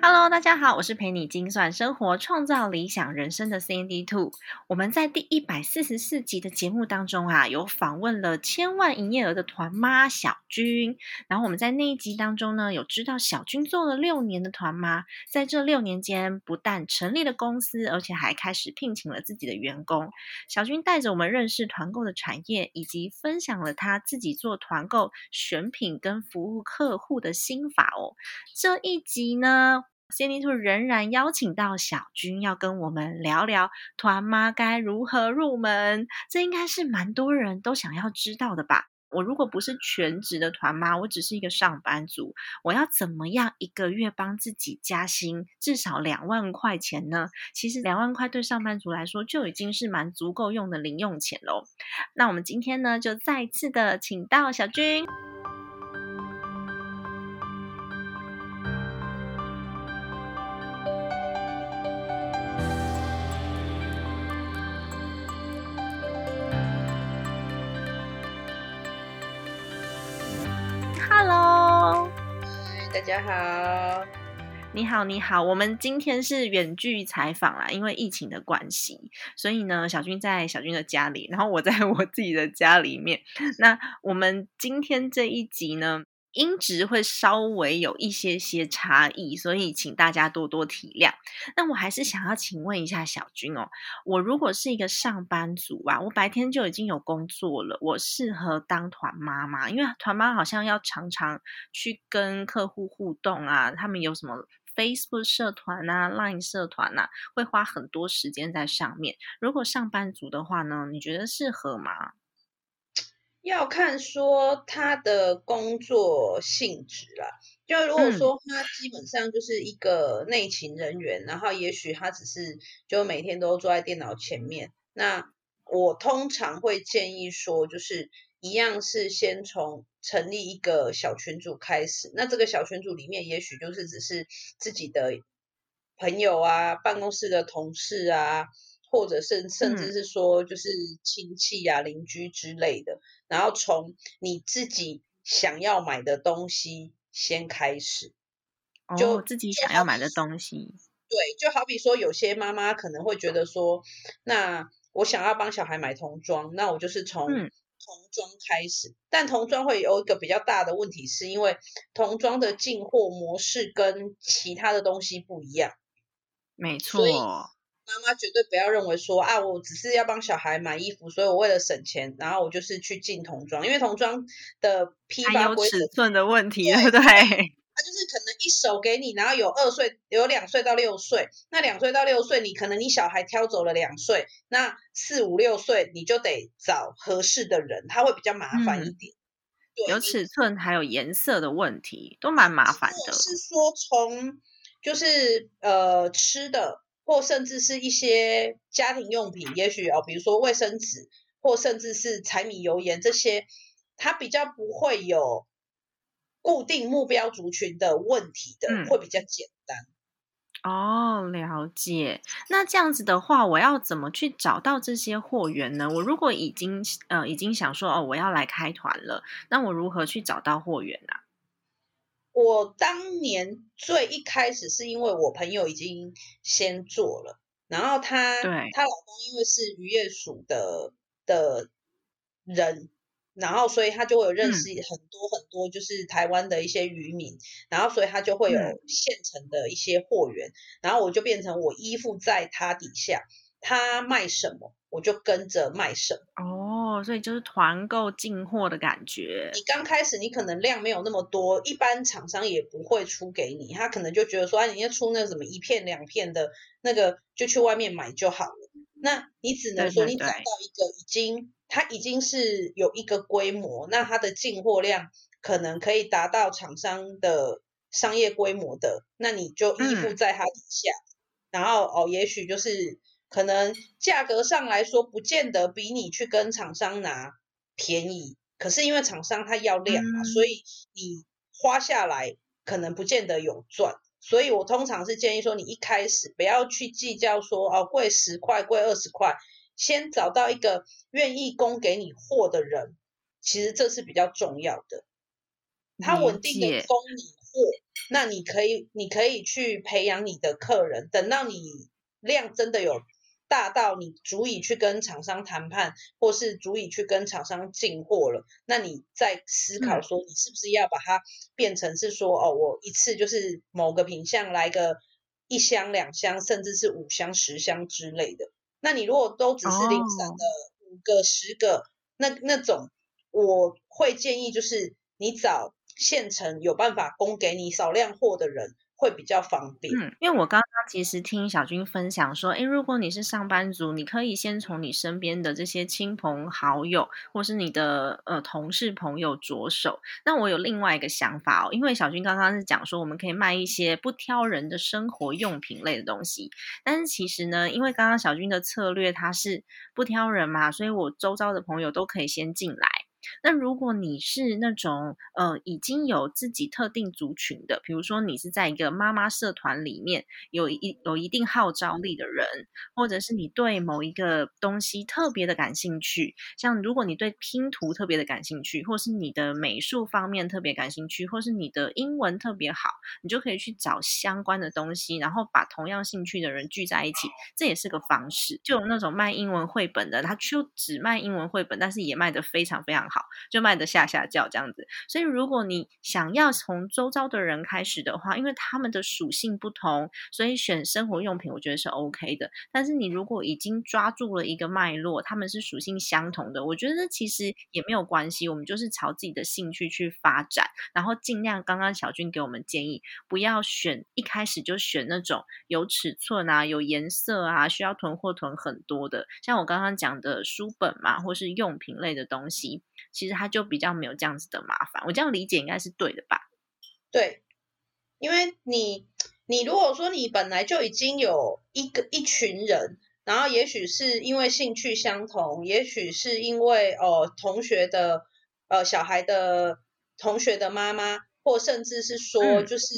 Hello，大家好，我是陪你精算生活、创造理想人生的 CND Two。我们在第一百四十四集的节目当中啊，有访问了千万营业额的团妈小军。然后我们在那一集当中呢，有知道小军做了六年的团妈，在这六年间，不但成立了公司，而且还开始聘请了自己的员工。小军带着我们认识团购的产业，以及分享了他自己做团购选品跟服务客户的心法哦。这一集呢。CND Two 仍然邀请到小军，要跟我们聊聊团妈该如何入门。这应该是蛮多人都想要知道的吧？我如果不是全职的团妈，我只是一个上班族，我要怎么样一个月帮自己加薪至少两万块钱呢？其实两万块对上班族来说就已经是蛮足够用的零用钱喽。那我们今天呢，就再次的请到小军。大家好，你好，你好。我们今天是远距采访啦，因为疫情的关系，所以呢，小军在小军的家里，然后我在我自己的家里面。那我们今天这一集呢？音质会稍微有一些些差异，所以请大家多多体谅。那我还是想要请问一下小军哦，我如果是一个上班族啊，我白天就已经有工作了，我适合当团妈吗？因为团妈好像要常常去跟客户互动啊，他们有什么 Facebook 社团啊、Line 社团啊，会花很多时间在上面。如果上班族的话呢，你觉得适合吗？要看说他的工作性质啦，就如果说他基本上就是一个内勤人员，然后也许他只是就每天都坐在电脑前面，那我通常会建议说，就是一样是先从成立一个小群组开始，那这个小群组里面也许就是只是自己的朋友啊，办公室的同事啊。或者是甚至是说，就是亲戚呀、邻居之类的，然后从你自己想要买的东西先开始，就自己想要买的东西。对，就好比说，有些妈妈可能会觉得说，那我想要帮小孩买童装，那我就是从童装开始。但童装会有一个比较大的问题，是因为童装的进货模式跟其他的东西不一样。没错。妈妈绝对不要认为说啊，我只是要帮小孩买衣服，所以我为了省钱，然后我就是去进童装，因为童装的批发规尺寸的问题，对不对？他就是可能一手给你，然后有二岁，有两岁到六岁，那两岁到六岁，你可能你小孩挑走了两岁，那四五六岁你就得找合适的人，他会比较麻烦一点。有尺寸还有颜色的问题，都蛮麻烦的。是说从就是呃吃的。或甚至是一些家庭用品，也许哦，比如说卫生纸，或甚至是柴米油盐这些，它比较不会有固定目标族群的问题的，会比较简单。哦，了解。那这样子的话，我要怎么去找到这些货源呢？我如果已经呃已经想说哦，我要来开团了，那我如何去找到货源呢？我当年最一开始是因为我朋友已经先做了，然后她她老公因为是渔业署的的人，然后所以他就会有认识很多很多就是台湾的一些渔民，然后所以他就会有现成的一些货源，然后我就变成我依附在他底下，他卖什么我就跟着卖什么。哦。所以就是团购进货的感觉。你刚开始你可能量没有那么多，一般厂商也不会出给你，他可能就觉得说，啊，你要出那什么一片两片的那个，就去外面买就好了。那你只能说你找到一个已经，它已经是有一个规模，那它的进货量可能可以达到厂商的商业规模的，那你就依附在他底下，然后哦，也许就是可能价格上来说，不见得比你去跟厂商拿便宜，可是因为厂商他要量嘛，所以你花下来可能不见得有赚。所以我通常是建议说，你一开始不要去计较说哦，贵十块，贵二十块，先找到一个愿意供给你货的人，其实这是比较重要的。他稳定的供你货，那你可以，你可以去培养你的客人，等到你量真的有大到你足以去跟厂商谈判，或是足以去跟厂商进货了，那你再思考说，你是不是要把它变成是说，哦，我一次就是某个品相来个一箱、两箱，甚至是五箱、十箱之类的。那你如果都只是零散的五个、十个，那那种我会建议就是你找。现成有办法供给你少量货的人会比较方便。嗯，因为我刚刚其实听小军分享说，诶，如果你是上班族，你可以先从你身边的这些亲朋好友，或是你的呃同事朋友着手。那我有另外一个想法哦，因为小军刚刚是讲说，我们可以卖一些不挑人的生活用品类的东西。但是其实呢，因为刚刚小军的策略他是不挑人嘛，所以我周遭的朋友都可以先进来。那如果你是那种呃已经有自己特定族群的，比如说你是在一个妈妈社团里面有一有一定号召力的人，或者是你对某一个东西特别的感兴趣，像如果你对拼图特别的感兴趣，或是你的美术方面特别感兴趣，或是你的英文特别好，你就可以去找相关的东西，然后把同样兴趣的人聚在一起，这也是个方式。就有那种卖英文绘本的，他就只卖英文绘本，但是也卖得非常非常好。就卖的下下叫这样子，所以如果你想要从周遭的人开始的话，因为他们的属性不同，所以选生活用品我觉得是 OK 的。但是你如果已经抓住了一个脉络，他们是属性相同的，我觉得其实也没有关系。我们就是朝自己的兴趣去发展，然后尽量刚刚小军给我们建议，不要选一开始就选那种有尺寸啊、有颜色啊、需要囤货囤很多的，像我刚刚讲的书本嘛，或是用品类的东西。其实他就比较没有这样子的麻烦，我这样理解应该是对的吧？对，因为你你如果说你本来就已经有一个一群人，然后也许是因为兴趣相同，也许是因为哦同学的呃小孩的同学的妈妈，或甚至是说就是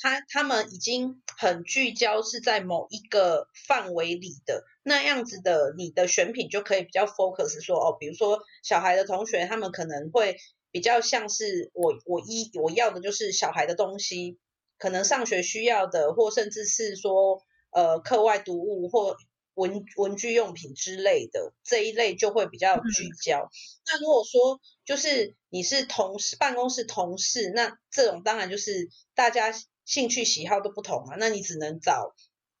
他他们已经很聚焦是在某一个范围里的。那样子的，你的选品就可以比较 focus，说哦，比如说小孩的同学，他们可能会比较像是我，我一我要的就是小孩的东西，可能上学需要的，或甚至是说呃课外读物或文文具用品之类的这一类就会比较聚焦。那如果说就是你是同事办公室同事，那这种当然就是大家兴趣喜好都不同嘛，那你只能找。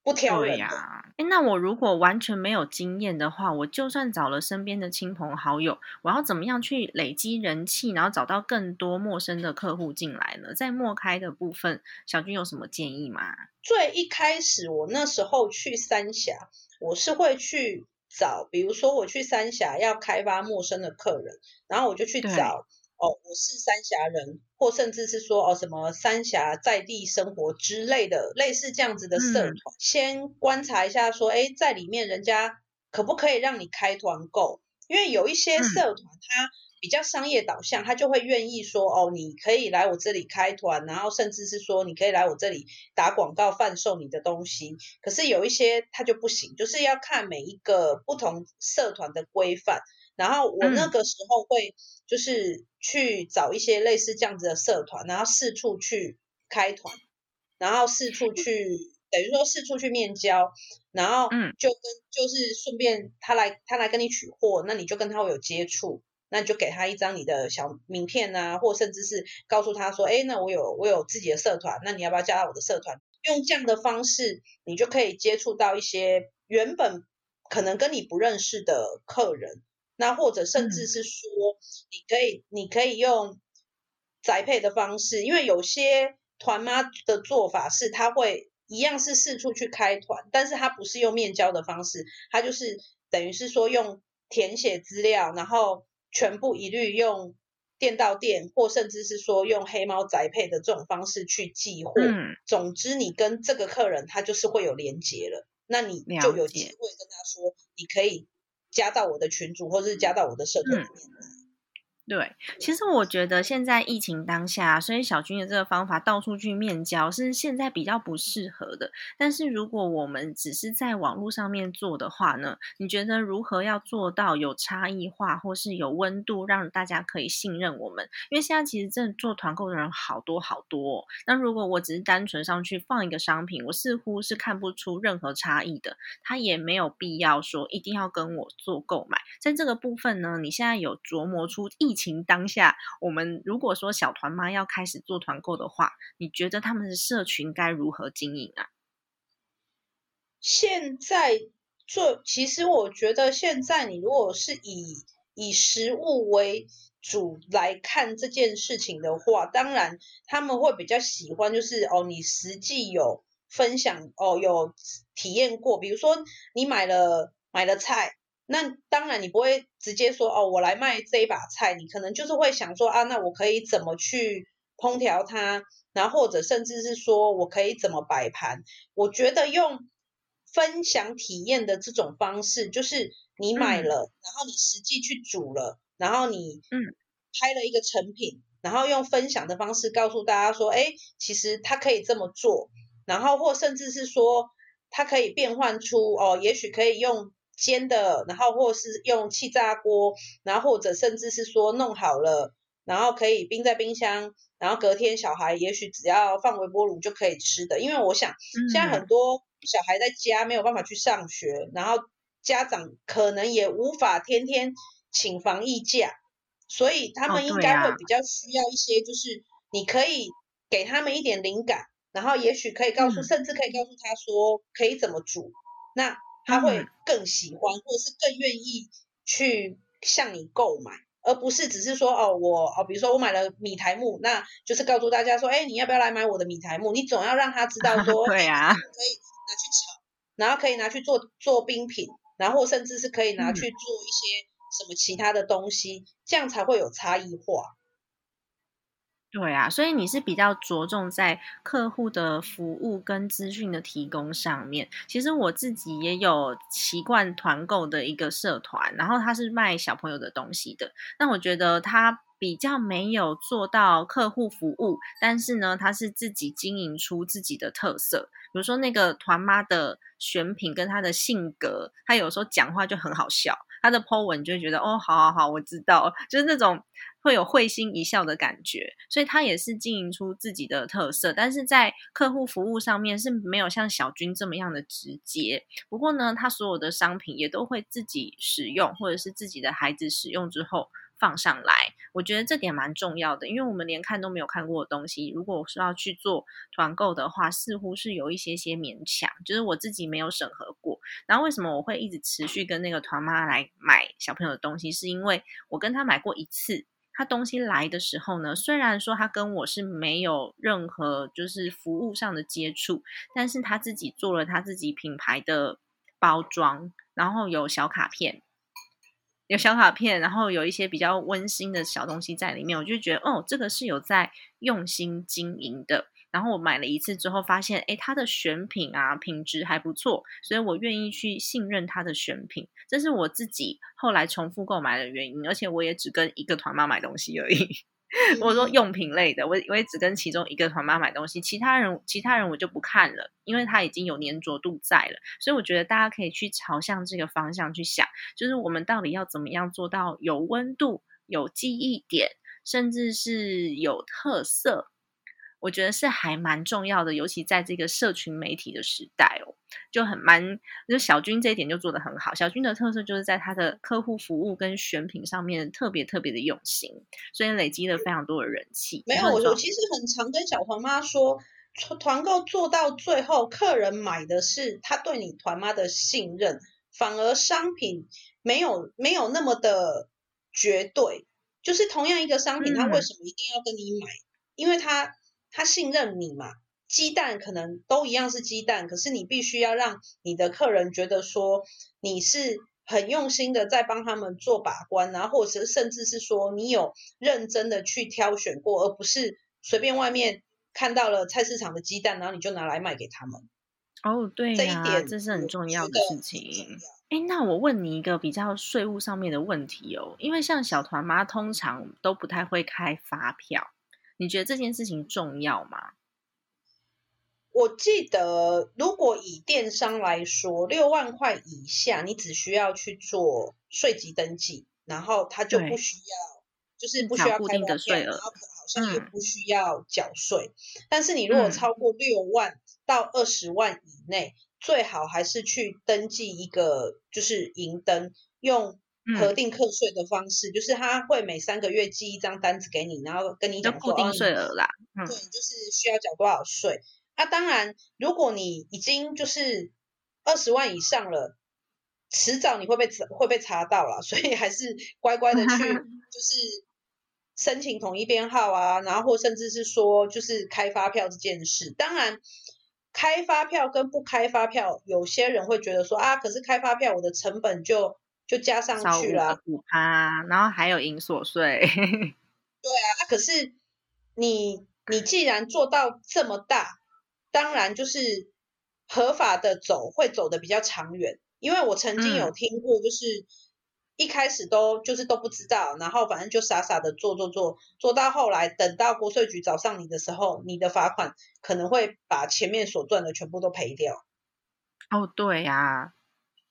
不挑人呀！哎，那我如果完全没有经验的话，我就算找了身边的亲朋好友，我要怎么样去累积人气，然后找到更多陌生的客户进来呢？在陌开的部分，小军有什么建议吗？最一开始，我那时候去三峡，我是会去找，比如说我去三峡要开发陌生的客人，然后我就去找。哦，我是三峡人，或甚至是说哦什么三峡在地生活之类的，类似这样子的社团，先观察一下，说哎，在里面人家可不可以让你开团购？因为有一些社团它比较商业导向，他就会愿意说哦，你可以来我这里开团，然后甚至是说你可以来我这里打广告贩售你的东西。可是有一些他就不行，就是要看每一个不同社团的规范。然后我那个时候会就是去找一些类似这样子的社团，然后四处去开团，然后四处 去等于说四处去面交，然后就跟就是顺便他来他来跟你取货，那你就跟他会有接触，那你就给他一张你的小名片啊，或甚至是告诉他说，哎，那我有我有自己的社团，那你要不要加到我的社团？用这样的方式，你就可以接触到一些原本可能跟你不认识的客人。那或者甚至是说，你可以你可以用宅配的方式，因为有些团妈的做法是，他会一样是四处去开团，但是他不是用面交的方式，他就是等于是说用填写资料，然后全部一律用店到店，或甚至是说用黑猫宅配的这种方式去寄货。嗯，总之你跟这个客人他就是会有连接了，那你就有机会跟他说，你可以加到我的群组，或者是加到我的社团里面。对，其实我觉得现在疫情当下，所以小军的这个方法到处去面交是现在比较不适合的。但是如果我们只是在网络上面做的话呢，你觉得如何要做到有差异化，或是有温度，让大家可以信任我们？因为现在其实真的做团购的人好多好多。那如果我只是单纯上去放一个商品，我似乎是看不出任何差异的。他也没有必要说一定要跟我做购买。在这个部分呢，你现在有琢磨出疫情当下，我们如果说小团妈要开始做团购的话，你觉得他们的社群该如何经营啊？现在做，其实我觉得现在你如果是以以食物为主来看这件事情的话，当然他们会比较喜欢，就是哦，你实际有分享哦，有体验过，比如说你买了买了菜。那当然，你不会直接说哦，我来卖这一把菜，你可能就是会想说啊，那我可以怎么去烹调它，然后或者甚至是说我可以怎么摆盘。我觉得用分享体验的这种方式，就是你买了，然后你实际去煮了，然后你嗯拍了一个成品，然后用分享的方式告诉大家说，哎，其实它可以这么做，然后或甚至是说它可以变换出哦，也许可以用。煎的，然后或是用气炸锅，然后或者甚至是说弄好了，然后可以冰在冰箱，然后隔天小孩也许只要放微波炉就可以吃的。因为我想现在很多小孩在家没有办法去上学，然后家长可能也无法天天请防疫假，所以他们应该会比较需要一些，就是你可以给他们一点灵感，然后也许可以告诉，甚至可以告诉他说可以怎么煮。那他会更喜欢，或者是更愿意去向你购买，而不是只是说哦，我哦，比如说我买了米台木，那就是告诉大家说，哎，你要不要来买我的米台木？你总要让他知道说，对呀，可以拿去炒，然后可以拿去做做冰品，然后甚至是可以拿去做一些什么其他的东西，这样才会有差异化。对啊，所以你是比较着重在客户的服务跟资讯的提供上面。其实我自己也有习惯团购的一个社团，然后他是卖小朋友的东西的。那我觉得他比较没有做到客户服务，但是呢，他是自己经营出自己的特色。比如说那个团妈的选品跟他的性格，他有时候讲话就很好笑，他的 po 文就会觉得哦，好好好，我知道，就是那种。会有会心一笑的感觉，所以他也是经营出自己的特色，但是在客户服务上面是没有像小军这么样的直接。不过呢，他所有的商品也都会自己使用，或者是自己的孩子使用之后放上来。我觉得这点蛮重要的，因为我们连看都没有看过的东西，如果是要去做团购的话，似乎是有一些些勉强，就是我自己没有审核过。然后为什么我会一直持续跟那个团妈来买小朋友的东西，是因为我跟他买过一次。他东西来的时候呢，虽然说他跟我是没有任何就是服务上的接触，但是他自己做了他自己品牌的包装，然后有小卡片，有小卡片，然后有一些比较温馨的小东西在里面，我就觉得哦，这个是有在用心经营的。然后我买了一次之后，发现哎，它的选品啊品质还不错，所以我愿意去信任它的选品。这是我自己后来重复购买的原因，而且我也只跟一个团妈买东西而已。我说用品类的，我我也只跟其中一个团妈买东西，其他人其他人我就不看了，因为它已经有粘着度在了。所以我觉得大家可以去朝向这个方向去想，就是我们到底要怎么样做到有温度、有记忆点，甚至是有特色。我觉得是还蛮重要的，尤其在这个社群媒体的时代哦，就很蛮。就小军这一点就做得很好。小军的特色就是在他的客户服务跟选品上面特别特别的用心，所以累积了非常多的人气。没有，我我其实很常跟小团妈说，团购做到最后，客人买的是他对你团妈的信任，反而商品没有没有那么的绝对。就是同样一个商品，他为什么一定要跟你买？因为他。他信任你嘛？鸡蛋可能都一样是鸡蛋，可是你必须要让你的客人觉得说你是很用心的在帮他们做把关，然后或者是甚至是说你有认真的去挑选过，而不是随便外面看到了菜市场的鸡蛋，然后你就拿来卖给他们。哦，对这一呀，点这是很重要的事情。哎，那我问你一个比较税务上面的问题哦，因为像小团妈通常都不太会开发票，你觉得这件事情重要吗？我记得，如果以电商来说，六万块以下，你只需要去做税籍登记，然后他就不需要，就是不需要开发票，的税额然后好像也嗯不需要缴税。但是你如果嗯超过六万到二十万以内，最好还是去登记一个就是银登，用核嗯，定课税的方式，就是他会每三个月寄一张单子给你，然后跟你讲固定税额啦。嗯对，就是需要缴多少税。那、当然，如果你已经就是二十万以上了，迟早你会被查会被查到啦，所以还是乖乖的去 就是申请统一编号啊，然后或甚至是说就是开发票这件事。当然，开发票跟不开发票，有些人会觉得说啊，可是开发票我的成本就就加上去啦，个五趴，然后还有银所税。对啊，可是你你既然做到这么大，当然就是合法的走，会走的比较长远。因为我曾经有嗯听过，就是一开始都就是都不知道，然后反正就傻傻的做做做，做到后来，等到国税局找上你的时候，你的罚款可能会把前面所赚的全部都赔掉。哦，对呀、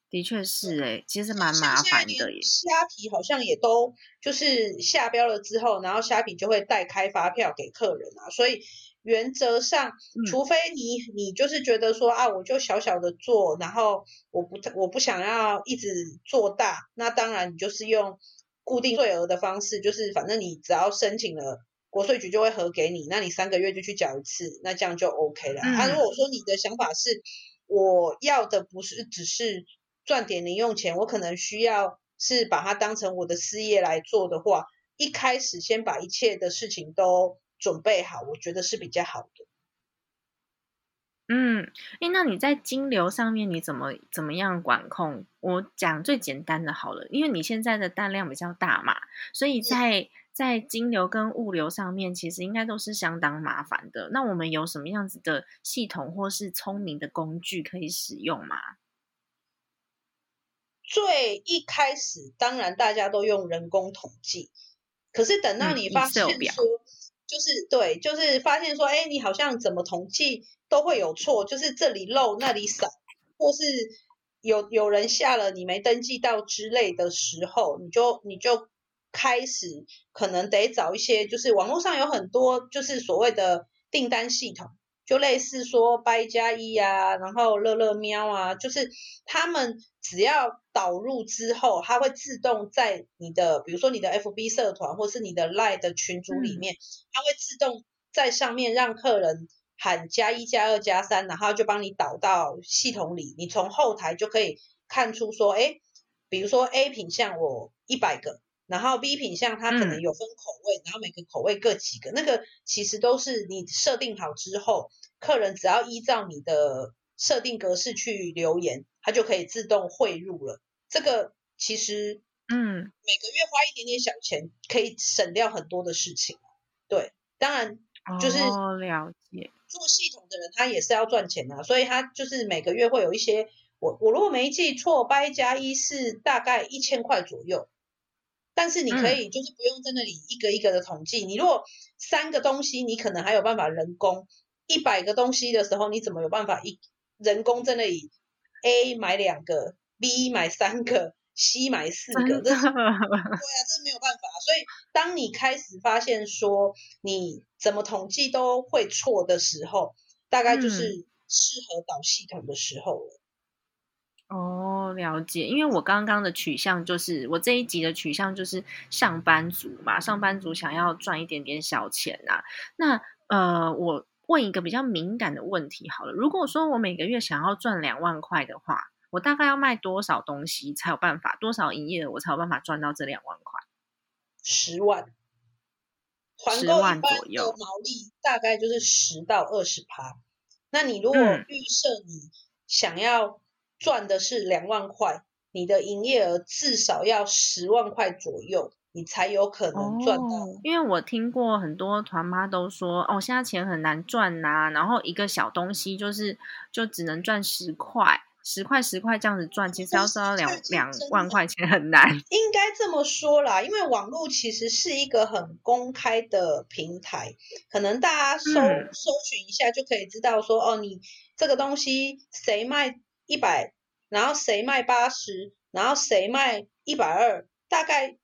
的确是诶，其实蛮麻烦的耶。虾皮好像也都就是下标了之后，然后虾皮就会代开发票给客人啊，所以原则上，嗯除非你你就是觉得说啊，我就小小的做，然后我不我不想要一直做大，那当然你就是用固定税额的方式，就是反正你只要申请了。国税局就会核给你，那你三个月就去缴一次，那这样就 OK 了。那，嗯如果说你的想法是，我要的不是只是赚点零用钱，我可能需要是把它当成我的事业来做的话，一开始先把一切的事情都准备好，我觉得是比较好的。嗯，诶，那你在金流上面你怎么怎么样管控？我讲最简单的好了，因为你现在的单量比较大嘛，所以在在金流跟物流上面，其实应该都是相当麻烦的。那我们有什么样子的系统或是聪明的工具可以使用吗？最一开始，当然大家都用人工统计，可是等到嗯你发现说，就是对，就是发现说，哎，你好像怎么统计都会有错，就是这里漏那里少，或是有有人下了你没登记到之类的时候，你就你就开始可能得找一些，就是网络上有很多就是所谓的订单系统。就类似说掰加一啊，然后乐乐喵啊，就是他们只要导入之后，它会自动在你的，比如说你的 FB 社团或是你的 Line 的群组里面，它会自动在上面让客人喊加一、加二、加三，然后就帮你导到系统里，你从后台就可以看出说，哎，比如说 A 品项我一百个。然后 B 品项它可能嗯有分口味，然后每个口味各几个，那个其实都是你设定好之后，客人只要依照你的设定格式去留言，它就可以自动汇入了。这个其实嗯，每个月花一点点小钱，可以省掉很多的事情。对，当然就是哦，了解。做系统的人他也是要赚钱的、所以他就是每个月会有一些，我我如果没记错，八加一是大概一千块左右。但是你可以就是不用在那里一个一个的统计。你如果三个东西，你可能还有办法人工；一百个东西的时候，你怎么有办法一人工在那里 A 买两个，B 买三个，C 买四个？这是对啊，这没有办法。所以当你开始发现说你怎么统计都会错的时候，大概就是适合导系统的时候了。哦，了解。因为我刚刚的取向就是，我这一集的取向就是上班族嘛，上班族想要赚一点点小钱啊。那呃，我问一个比较敏感的问题好了，如果说我每个月想要赚两万块的话，我大概要卖多少东西才有办法，多少营业额我才有办法赚到这两万块？十万，团10购一万般左右的毛利大概就是十到二十趴。那你如果嗯预设你想要赚的是两万块，你的营业额至少要十万块左右，你才有可能赚到。因为我听过很多团妈都说，哦，现在钱很难赚呐，然后一个小东西就是就只能赚十块。十块十块这样子赚，其实要赚到两两万块钱很难。应该这么说啦，因为网络其实是一个很公开的平台，可能大家搜搜寻一下就可以知道说，哦，你这个东西谁卖一百，然后谁卖八十，然后谁卖一百二，大概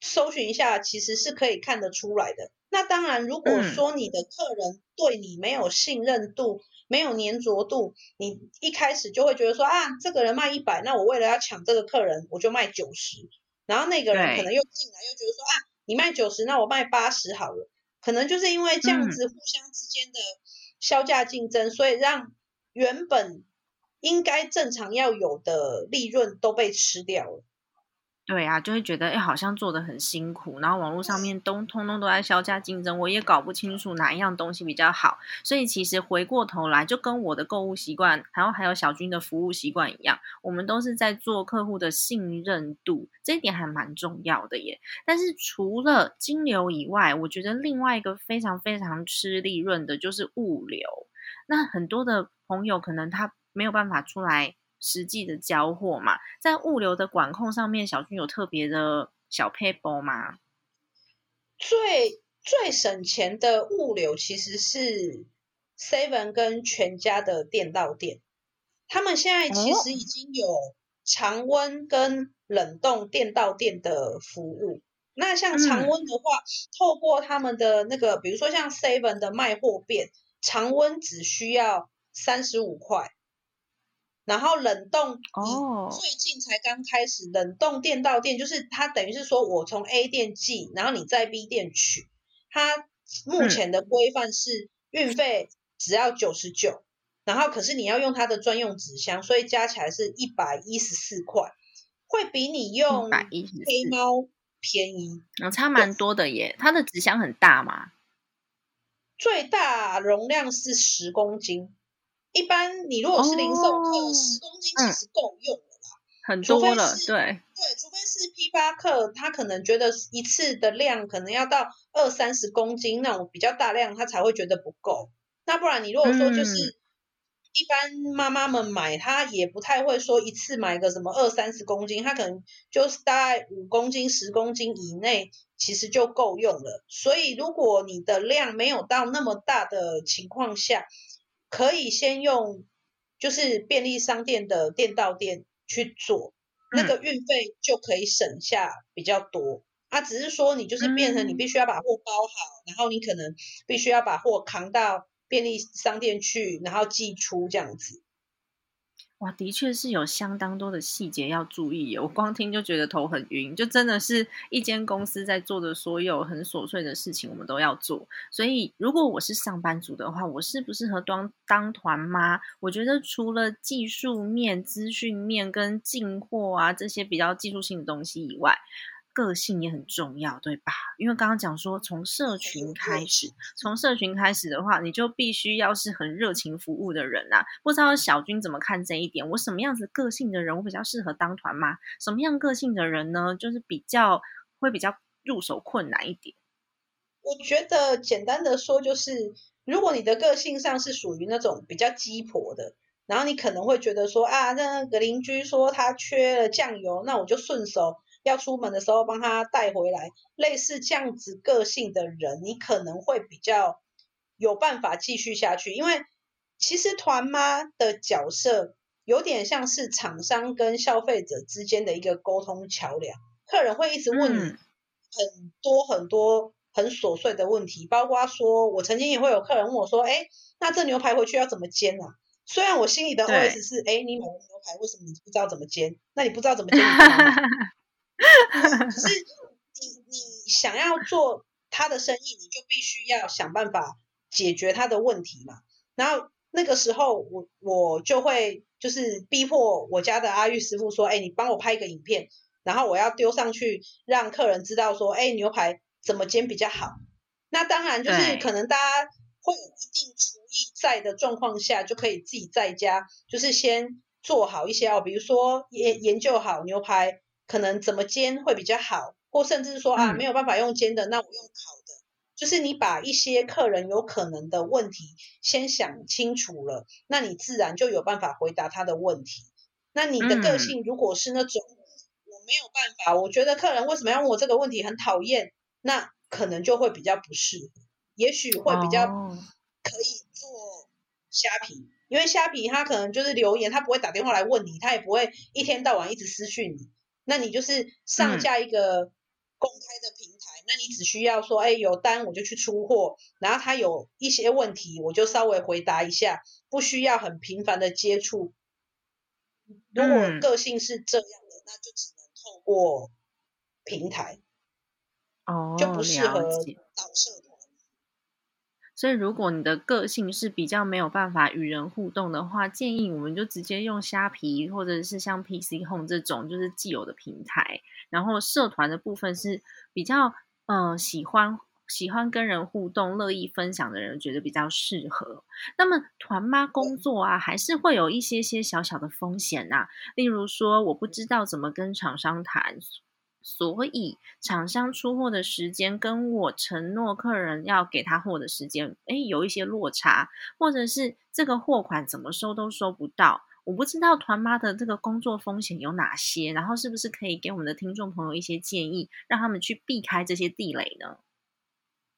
搜寻一下其实是可以看得出来的。那当然，如果说你的客人对你没有信任度，没有粘着度，你一开始就会觉得说啊，这个人卖一百，那我为了要抢这个客人，我就卖九十。然后那个人可能又进来，又觉得说啊，你卖九十，那我卖八十好了。可能就是因为这样子互相之间的销价竞争，所以让原本应该正常要有的利润都被吃掉了。对啊，就会觉得哎，好像做的很辛苦，然后网络上面都通通都在销价竞争，我也搞不清楚哪一样东西比较好。所以其实回过头来，就跟我的购物习惯，然后还有小军的服务习惯一样，我们都是在做客户的信任度，这一点还蛮重要的耶。但是除了金流以外，我觉得另外一个非常非常吃利润的就是物流。那很多的朋友可能他没有办法出来。实际的交货嘛，在物流的管控上面，小军有特别的小 paper 吗？最最省钱的物流其实是 Seven 跟全家的店到店，他们现在其实已经有常温跟冷冻店到店的服务。那像常温的话，透过他们的那个，比如说像 Seven 的卖货店，常温只需要三十五块。然后冷冻，哦，最近才刚开始冷冻店到店，就是它等于是说我从 A 店寄，然后你在 B 店取，它目前的规范是运费只要九十九，然后可是你要用它的专用纸箱，所以加起来是一百一十四块，会比你用黑猫便宜，差蛮多的耶。它的纸箱很大嘛？最大容量是十公斤。一般你如果是零售客，十公斤其实够用了啦，很多了，对对，除非是批发客，他可能觉得一次的量可能要到二三十公斤那种比较大量，他才会觉得不够。那不然你如果说就是一般妈妈们买，她也不太会说一次买个什么二三十公斤，她可能就是大概五公斤、十公斤以内，其实就够用了。所以如果你的量没有到那么大的情况下，可以先用，就是便利商店的店到店去做，那个运费就可以省下比较多。啊，只是说你就是变成你必须要把货包好，然后你可能必须要把货扛到便利商店去，然后寄出这样子。哇，的确是有相当多的细节要注意，我光听就觉得头很晕。就真的是一间公司在做的所有很琐碎的事情，我们都要做。所以，如果我是上班族的话，我适不适合当当团妈？我觉得除了技术面、资讯面跟进货啊这些比较技术性的东西以外，个性也很重要，对吧？因为刚刚讲说，从社群开始，从社群开始的话，你就必须要是很热情服务的人啊。不知道小军怎么看这一点？我什么样子个性的人，我比较适合当团吗？什么样个性的人呢？就是比较会比较入手困难一点。我觉得简单的说，就是如果你的个性上是属于那种比较鸡婆的，然后你可能会觉得说啊，那个邻居说他缺了酱油，那我就顺手。要出门的时候帮他带回来，类似这样子个性的人，你可能会比较有办法继续下去。因为其实团妈的角色有点像是厂商跟消费者之间的一个沟通桥梁。客人会一直问你很多很多很琐碎的问题，包括说我曾经也会有客人问我说：“哎，那这牛排回去要怎么煎啊？”虽然我心里的 OS 是：“哎，你买了牛排，为什么你不知道怎么煎？那你不知道怎么煎？”可 是 你你想要做他的生意，你就必须要想办法解决他的问题嘛。然后那个时候，我我就会就是逼迫我家的阿玉师傅说：“哎，你帮我拍一个影片，然后我要丢上去，让客人知道说，哎，牛排怎么煎比较好。”那当然就是可能大家会有一定厨艺在的状况下，就可以自己在家，就是先做好一些哦，比如说研研究好牛排可能怎么煎会比较好，或甚至说啊没有办法用煎的，那我用烤的。就是你把一些客人有可能的问题先想清楚了，那你自然就有办法回答他的问题。那你的个性如果是那种我没有办法，我觉得客人为什么要问我这个问题很讨厌，那可能就会比较不适合，也许会比较可以做虾皮，因为虾皮他可能就是留言，他不会打电话来问你，他也不会一天到晚一直私讯你，那你就是上架一个公开的平台。那你只需要说，哎，有单我就去出货，然后他有一些问题，我就稍微回答一下，不需要很频繁的接触。如果个性是这样的，那就只能透过平台，哦，就不适合导社团。所以，如果你的个性是比较没有办法与人互动的话，建议我们就直接用虾皮或者是像 PC Home 这种就是既有的平台，然后社团的部分是比较。嗯，喜欢喜欢跟人互动、乐意分享的人，觉得比较适合。那么团妈工作啊，还是会有一些些小小的风险呐。例如说，我不知道怎么跟厂商谈，所以厂商出货的时间跟我承诺客人要给他货的时间，哎，有一些落差，或者是这个货款怎么收都收不到。我不知道团妈的这个工作风险有哪些，然后是不是可以给我们的听众朋友一些建议，让他们去避开这些地雷呢？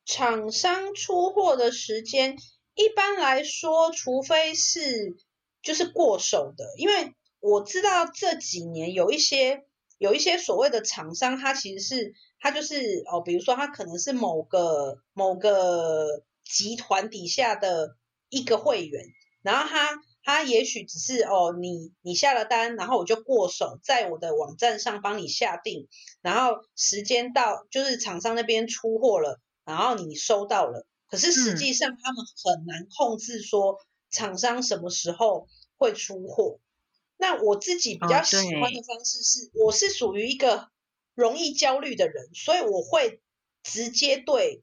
厂商出货的时间，一般来说，除非是就是过手的，因为我知道这几年有一些有一些所谓的厂商，他其实是他就是哦，比如说他可能是某个某个集团底下的一个会员，然后他。他也许只是哦，你你下了单，然后我就过手，在我的网站上帮你下定，然后时间到就是厂商那边出货了，然后你收到了。可是实际上他们很难控制说厂商什么时候会出货。那我自己比较喜欢的方式是，我是属于一个容易焦虑的人，所以我会直接对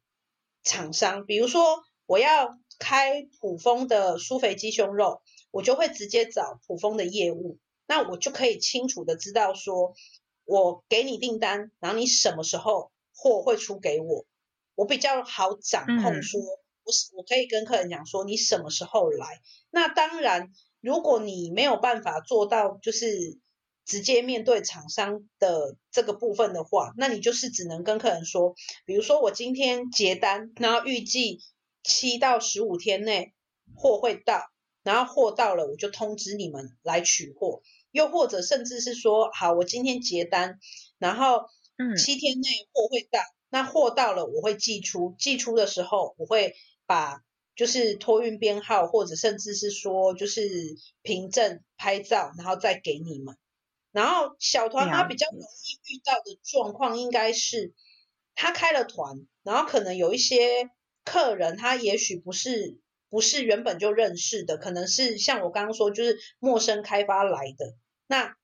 厂商，比如说我要开普丰的苏肥鸡胸肉。我就会直接找普丰的业务，那我就可以清楚的知道说，我给你订单，然后你什么时候货会出给我，我比较好掌控。说，我我可以跟客人讲说，你什么时候来。那当然，如果你没有办法做到，就是直接面对厂商的这个部分的话，那你就是只能跟客人说，比如说我今天结单，然后预计七到十五天内货会到。然后货到了，我就通知你们来取货。又或者甚至是说，好，我今天结单，然后七天内货会到。那货到了，我会寄出。寄出的时候，我会把就是托运编号，或者甚至是说就是凭证拍照，然后再给你们。然后小团他比较容易遇到的状况，应该是他开了团，然后可能有一些客人，他也许不是。不是原本就认识的，可能是像我刚刚说，就是陌生开发来的。那，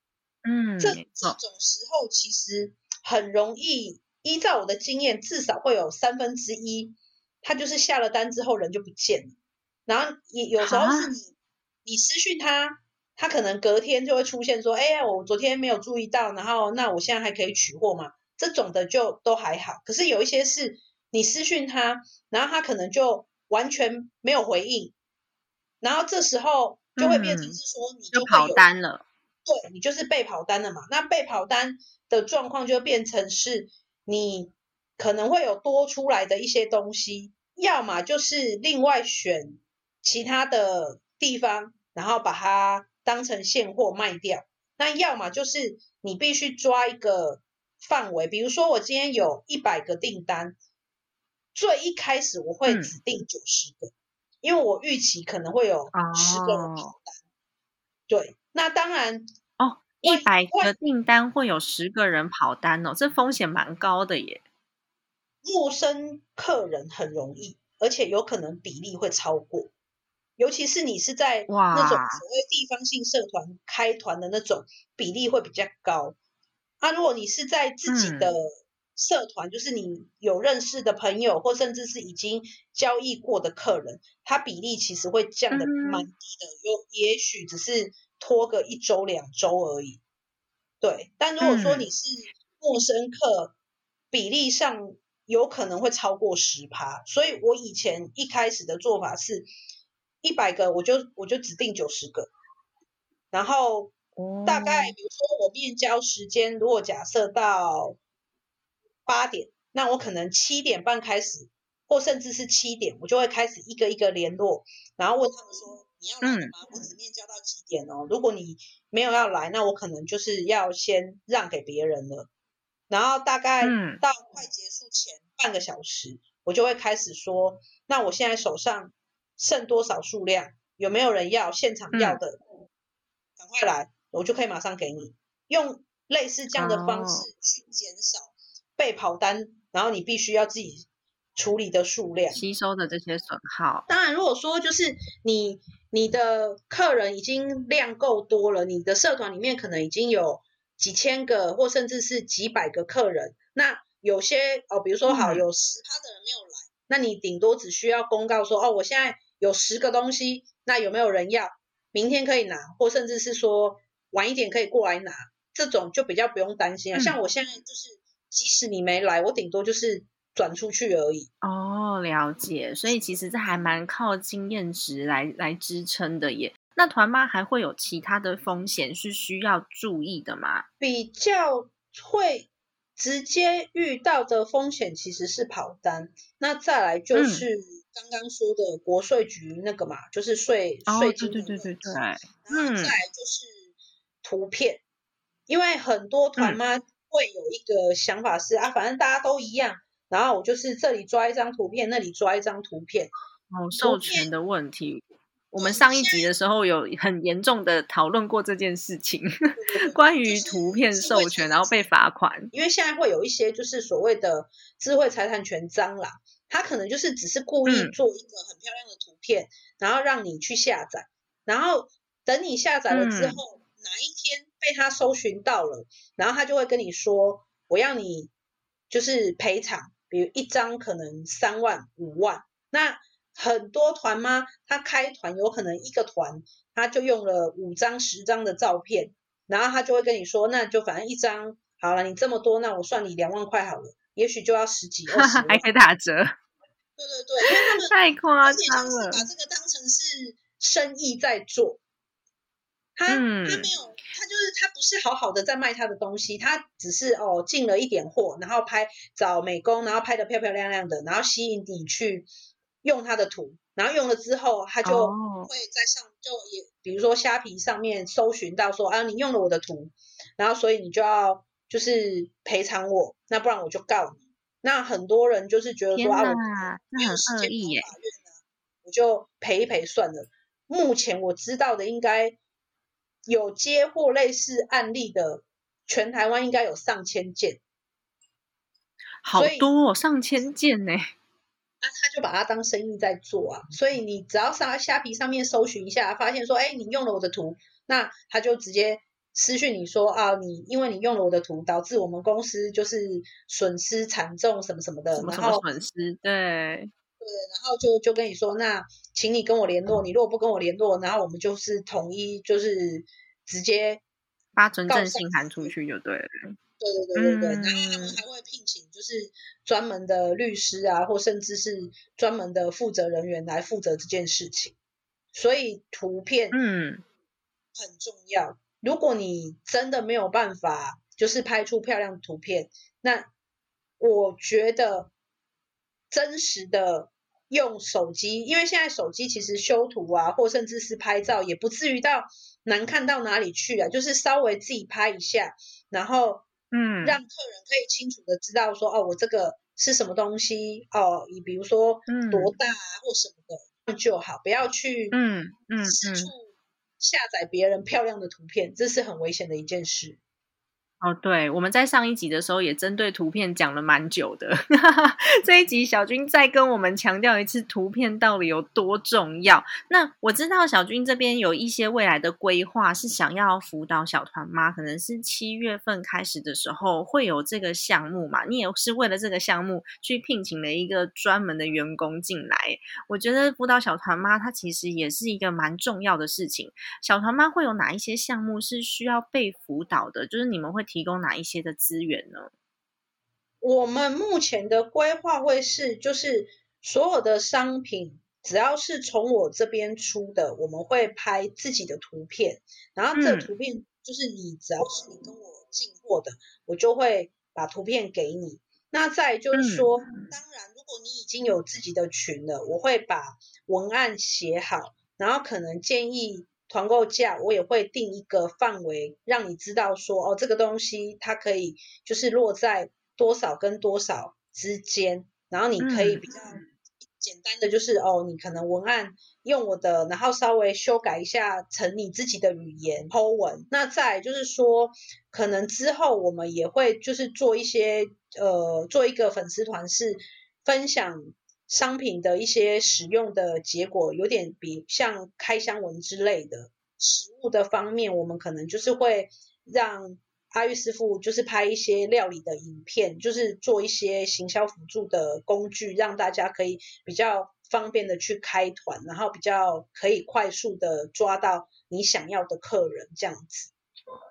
嗯，这这种时候其实很容易，依照我的经验，至少会有三分之一，他就是下了单之后人就不见了。然后也有时候是你你私讯他，他可能隔天就会出现说，哎呀，我昨天没有注意到，然后那我现在还可以取货吗？这种的就都还好。可是有一些是你私讯他，然后他可能就。完全没有回应，然后这时候就会变成是说你就跑单了，对你就是被跑单了嘛。那被跑单的状况就变成是你可能会有多出来的一些东西，要么就是另外选其他的地方，然后把它当成现货卖掉。那要么就是你必须抓一个范围，比如说我今天有一百个订单。最一开始我会指定九十个，因为我预期可能会有十个人跑单。对，那当然哦，一百个订单会有十个人跑单哦，这风险蛮高的耶。陌生客人很容易，而且有可能比例会超过，尤其是你是在那种所谓地方性社团开团的那种比例会比较高。那如果你是在自己的。社团就是你有认识的朋友，或甚至是已经交易过的客人，他比例其实会降的蛮低的。有也许只是拖个一周两周而已。对，但如果说你是陌生客，比例上有可能会超过十趴。所以我以前一开始的做法是，一百个我就我就指定九十个，然后大概比如说我面交时间，如果假设到八点，那我可能七点半开始，或甚至是七点，我就会开始一个一个联络，然后问他们说。你要来吗？我只面交到几点哦？如果你没有要来，那我可能就是要先让给别人了。然后大概到快结束前半个小时，我就会开始说：那我现在手上剩多少数量？有没有人要？现场要的，赶快来，我就可以马上给你。用类似这样的方式去减少被跑单，然后你必须要自己处理的数量，吸收的这些损耗。当然，如果说就是你。你的客人已经量够多了，你的社团里面可能已经有几千个或甚至是几百个客人。那有些哦，比如说好有十趴的人没有来，那你顶多只需要公告说哦，我现在有十个东西，那有没有人要？明天可以拿，或甚至是说晚一点可以过来拿，这种就比较不用担心啊。像我现在就是，即使你没来，我顶多就是。转出去而已哦，了解。所以其实这还蛮靠经验值来来支撑的耶。那团妈还会有其他的风险是需要注意的吗？比较会直接遇到的风险其实是跑单。那再来就是刚刚说的国税局那个嘛，就是税税金对对对对对。嗯，再来就是图片，因为很多团妈会有一个想法是啊，反正大家都一样。然后我就是这里抓一张图片，那里抓一张图片，哦，授权的问题。我们上一集的时候有很严重的讨论过这件事情，关于图片授权，然后被罚款。因为现在会有一些就是所谓的智慧财产权蟑螂，他可能就是只是故意做一个很漂亮的图片，然后让你去下载，然后等你下载了之后，哪一天被他搜寻到了，然后他就会跟你说，我要你就是赔偿。比如一张可能三万五万，那很多团吗？他开团有可能一个团他就用了五张十张的照片，然后他就会跟你说，那就反正一张好了，你这么多，那我算你两万块好了，也许就要十几二十，还可以打折。对对对，因为他们太夸张了，把这个当成是生意在做，他他没有。他就是他不是好好的在卖他的东西，他只是哦进了一点货，然后拍找美工，然后拍的漂漂亮亮的，然后吸引你去用他的图，然后用了之后，他就会在上就也比如说虾皮上面搜寻到说啊你用了我的图，然后所以你就要就是赔偿我，那不然我就告你。那很多人就是觉得说啊我没有时间跑法院啊，我就赔一赔算了。目前我知道的应该。有接获类似案例的，全台湾应该有上千件，好多哦，上千件呢。那他就把它当生意在做啊，所以你只要上虾皮上面搜寻一下，发现说，哎，你用了我的图，那他就直接私讯你说啊，你因为你用了我的图，导致我们公司就是损失惨重什么什么的，什么什么损失对。对，然后就就跟你说，那请你跟我联络。你如果不跟我联络，然后我们就是统一，就是直接发存证信函出去就对了。对对对对对，然后他们还会聘请就是专门的律师啊，或甚至是专门的负责人员来负责这件事情。所以图片嗯很重要。如果你真的没有办法，就是拍出漂亮的图片，那我觉得真实的。用手机，因为现在手机其实修图啊，或甚至是拍照，也不至于到难看到哪里去啊。就是稍微自己拍一下，然后嗯，让客人可以清楚的知道说，哦，我这个是什么东西哦，你比如说多大啊，或什么的就好，不要去嗯嗯四处下载别人漂亮的图片，这是很危险的一件事。哦，对，我们在上一集的时候也针对图片讲了蛮久的。这一集小军再跟我们强调一次，图片到底有多重要。那我知道小军这边有一些未来的规划，是想要辅导小团妈，可能是七月份开始的时候会有这个项目嘛？你也是为了这个项目去聘请了一个专门的员工进来。我觉得辅导小团妈，它其实也是一个蛮重要的事情。小团妈会有哪一些项目是需要被辅导的？就是你们会。提供哪一些的资源呢？我们目前的规划会是，就是所有的商品只要是从我这边出的，我们会拍自己的图片，然后这图片就是你只要是你跟我进货的，我就会把图片给你。那再就是说，当然如果你已经有自己的群了，我会把文案写好，然后可能建议。团购价我也会定一个范围，让你知道说哦，这个东西它可以就是落在多少跟多少之间，然后你可以比较简单的就是哦，你可能文案用我的，然后稍微修改一下成你自己的语言剖文。那再就是说，可能之后我们也会就是做一些呃，做一个粉丝团是分享。商品的一些使用的结果，有点比像开箱文之类的食物的方面，我们可能就是会让阿玉师傅就是拍一些料理的影片，就是做一些行销辅助的工具，让大家可以比较方便的去开团，然后比较可以快速的抓到你想要的客人这样子。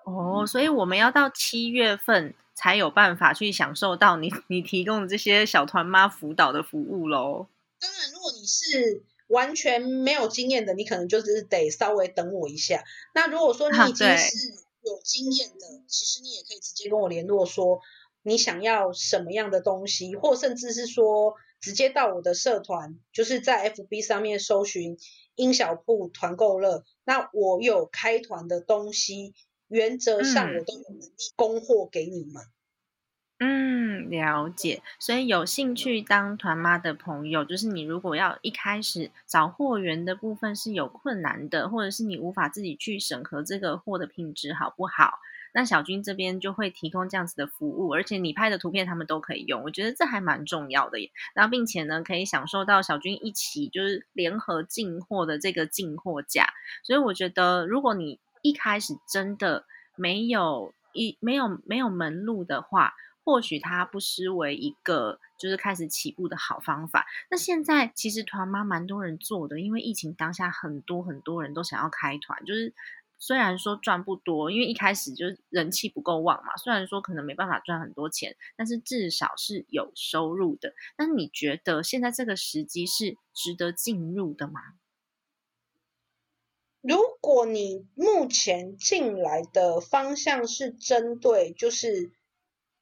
哦，所以我们要到七月份。才有办法去享受到你你提供的这些小团妈辅导的服务喽。当然，如果你是完全没有经验的，你可能就是得稍微等我一下。那如果说你已经是有经验的，其实你也可以直接跟我联络，说你想要什么样的东西，或甚至是说直接到我的社团，就是在 FB 上面搜寻“英小铺团购乐”，那我有开团的东西。原则上，我都有能力供货给你们。嗯，了解。所以有兴趣当团妈的朋友，就是你如果要一开始找货源的部分是有困难的，或者是你无法自己去审核这个货的品质好不好，那小军这边就会提供这样子的服务，而且你拍的图片他们都可以用。我觉得这还蛮重要的耶。然后并且呢，可以享受到小军一起就是联合进货的这个进货价。所以我觉得，如果你一开始真的没有一没有没有门路的话，或许它不失为一个就是开始起步的好方法。那现在其实团妈蛮多人做的，因为疫情当下，很多很多人都想要开团。就是虽然说赚不多，因为一开始就是人气不够旺嘛。虽然说可能没办法赚很多钱，但是至少是有收入的。那你觉得现在这个时机是值得进入的吗？如果你目前进来的方向是针对就是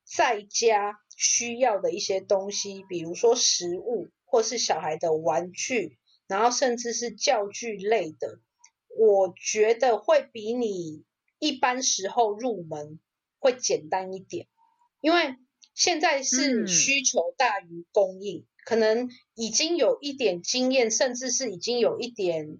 在家需要的一些东西，比如说食物或是小孩的玩具，然后甚至是教具类的，我觉得会比你一般时候入门会简单一点，因为现在是需求大于供应，可能已经有一点经验，甚至是已经有一点。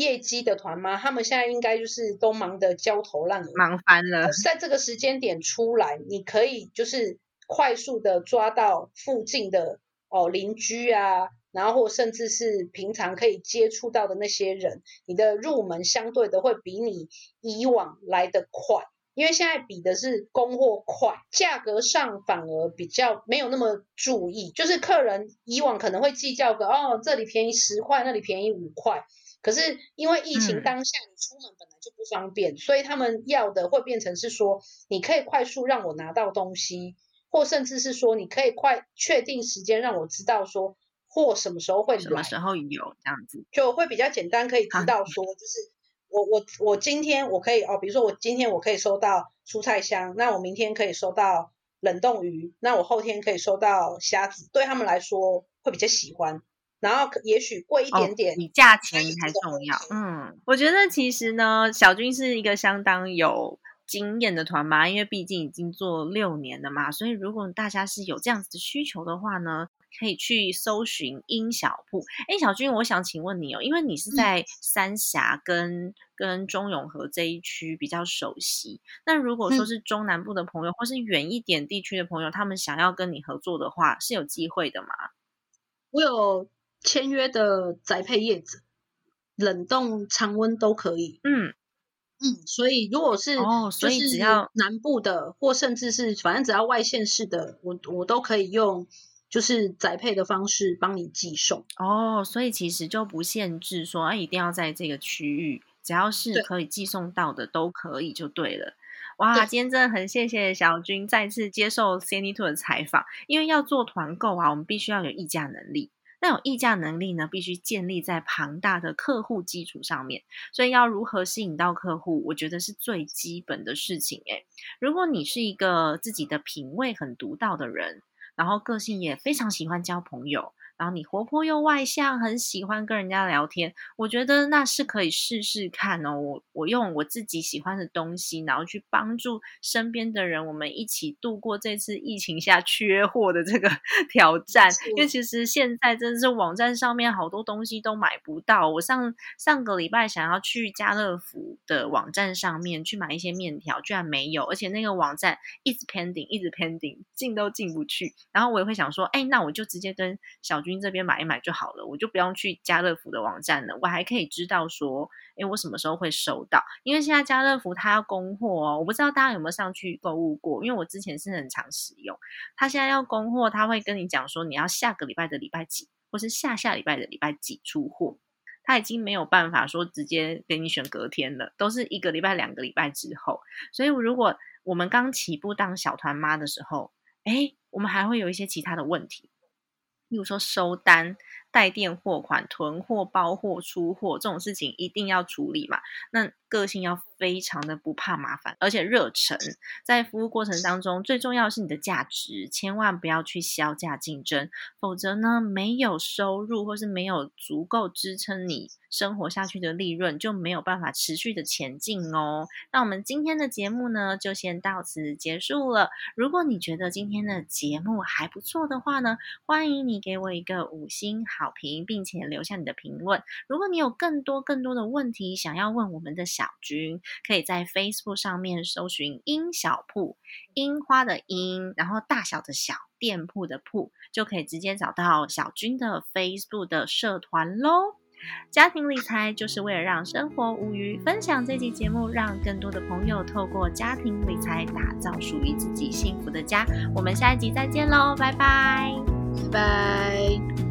业绩的团吗？他们现在应该就是都忙得焦头烂额，忙翻了。在这个时间点出来，你可以就是快速的抓到附近的哦邻居啊，然后或甚至是平常可以接触到的那些人，你的入门相对的会比你以往来的快，因为现在比的是供货快，价格上反而比较没有那么注意，就是客人以往可能会计较个哦这里便宜十块，那里便宜五块。可是因为疫情当下，你出门本来就不方便，所以他们要的会变成是说，你可以快速让我拿到东西，或甚至是说，你可以快确定时间让我知道说货什么时候会来，什么时候有这样子，就会比较简单，可以知道说，就是我我我今天我可以哦，比如说我今天我可以收到蔬菜箱，那我明天可以收到冷冻鱼，那我后天可以收到虾子，对他们来说会比较喜欢。然后也许贵一点点，比价钱还重要。嗯，我觉得其实呢，小军是一个相当有经验的团妈，因为毕竟已经做六年了嘛。所以如果大家是有这样子的需求的话呢，可以去搜寻英小铺。哎，小军，我想请问你哦，因为你是在三峡跟跟中永和这一区比较熟悉，那如果说是中南部的朋友，或是远一点地区的朋友，他们想要跟你合作的话，是有机会的吗？我有签约的宅配叶子，冷冻、常温都可以。嗯。嗯，所以如果是哦，所以只要南部的，或甚至是反正只要外县市的，我我都可以用就是宅配的方式帮你寄送。哦，所以其实就不限制说啊，一定要在这个区域，只要是可以寄送到的都可以就对了。哇，今天真的很谢谢小军再次接受 Cindy Two 的采访，因为要做团购啊，我们必须要有议价能力。那种议价能力呢，必须建立在庞大的客户基础上面。所以要如何吸引到客户，我觉得是最基本的事情。诶，如果你是一个自己的品味很独到的人，然后个性也非常喜欢交朋友。然后你活泼又外向，很喜欢跟人家聊天，我觉得那是可以试试看哦。我我用我自己喜欢的东西，然后去帮助身边的人，我们一起度过这次疫情下缺货的这个 挑战。因为其实现在真的是网站上面好多东西都买不到。我上上个礼拜想要去家乐福的网站上面去买一些面条，居然没有，而且那个网站一直 pending，一直 pending，进都进不去。然后我也会想说，哎，那我就直接跟小军。这边买一买就好了，我就不用去家乐福的网站了。我还可以知道说，哎，我什么时候会收到？因为现在家乐福它要供货哦，我不知道大家有没有上去购物过。因为我之前是很常使用，他现在要供货，他会跟你讲说，你要下个礼拜的礼拜几，或是下下礼拜的礼拜几出货。他已经没有办法说直接给你选隔天了，都是一个礼拜、两个礼拜之后。所以，如果我们刚起步当小团妈的时候，哎，我们还会有一些其他的问题。例如说收单、带店货款、囤货、包货、出货这种事情一定要处理嘛？那个性要非常的不怕麻烦，而且热忱。在服务过程当中，最重要是你的价值，千万不要去销价竞争，否则呢，没有收入或是没有足够支撑你。生活下去的利润就没有办法持续的前进哦。那我们今天的节目呢，就先到此结束了。如果你觉得今天的节目还不错的话呢，欢迎你给我一个五星好评，并且留下你的评论。如果你有更多更多的问题想要问我们的小军，可以在 Facebook 上面搜寻“樱小铺”，樱花的樱，然后大小的小店铺的铺，就可以直接找到小军的 Facebook 的社团喽。家庭理财就是为了让生活无虞。分享这期节目，让更多的朋友透过家庭理财打造属于自己幸福的家。我们下一集再见喽，拜拜，拜拜。